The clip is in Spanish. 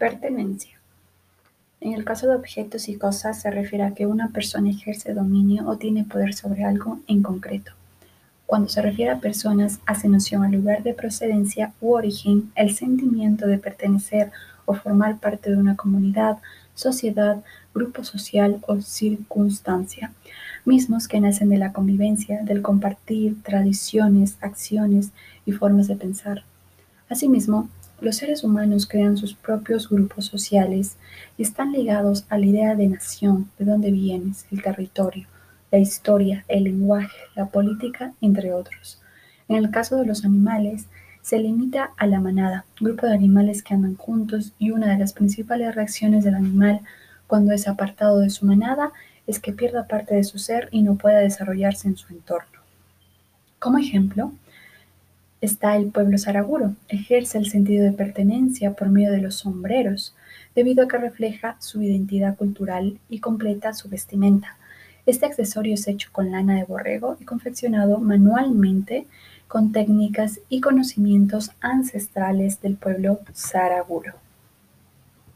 Pertenencia. En el caso de objetos y cosas se refiere a que una persona ejerce dominio o tiene poder sobre algo en concreto. Cuando se refiere a personas, hace noción al lugar de procedencia u origen, el sentimiento de pertenecer o formar parte de una comunidad, sociedad, grupo social o circunstancia, mismos que nacen de la convivencia, del compartir, tradiciones, acciones y formas de pensar. Asimismo, los seres humanos crean sus propios grupos sociales y están ligados a la idea de nación, de dónde vienes, el territorio, la historia, el lenguaje, la política, entre otros. En el caso de los animales, se limita a la manada, grupo de animales que andan juntos y una de las principales reacciones del animal cuando es apartado de su manada es que pierda parte de su ser y no pueda desarrollarse en su entorno. Como ejemplo, está el pueblo saraguro. Ejerce el sentido de pertenencia por medio de los sombreros, debido a que refleja su identidad cultural y completa su vestimenta. Este accesorio es hecho con lana de borrego y confeccionado manualmente con técnicas y conocimientos ancestrales del pueblo saraguro.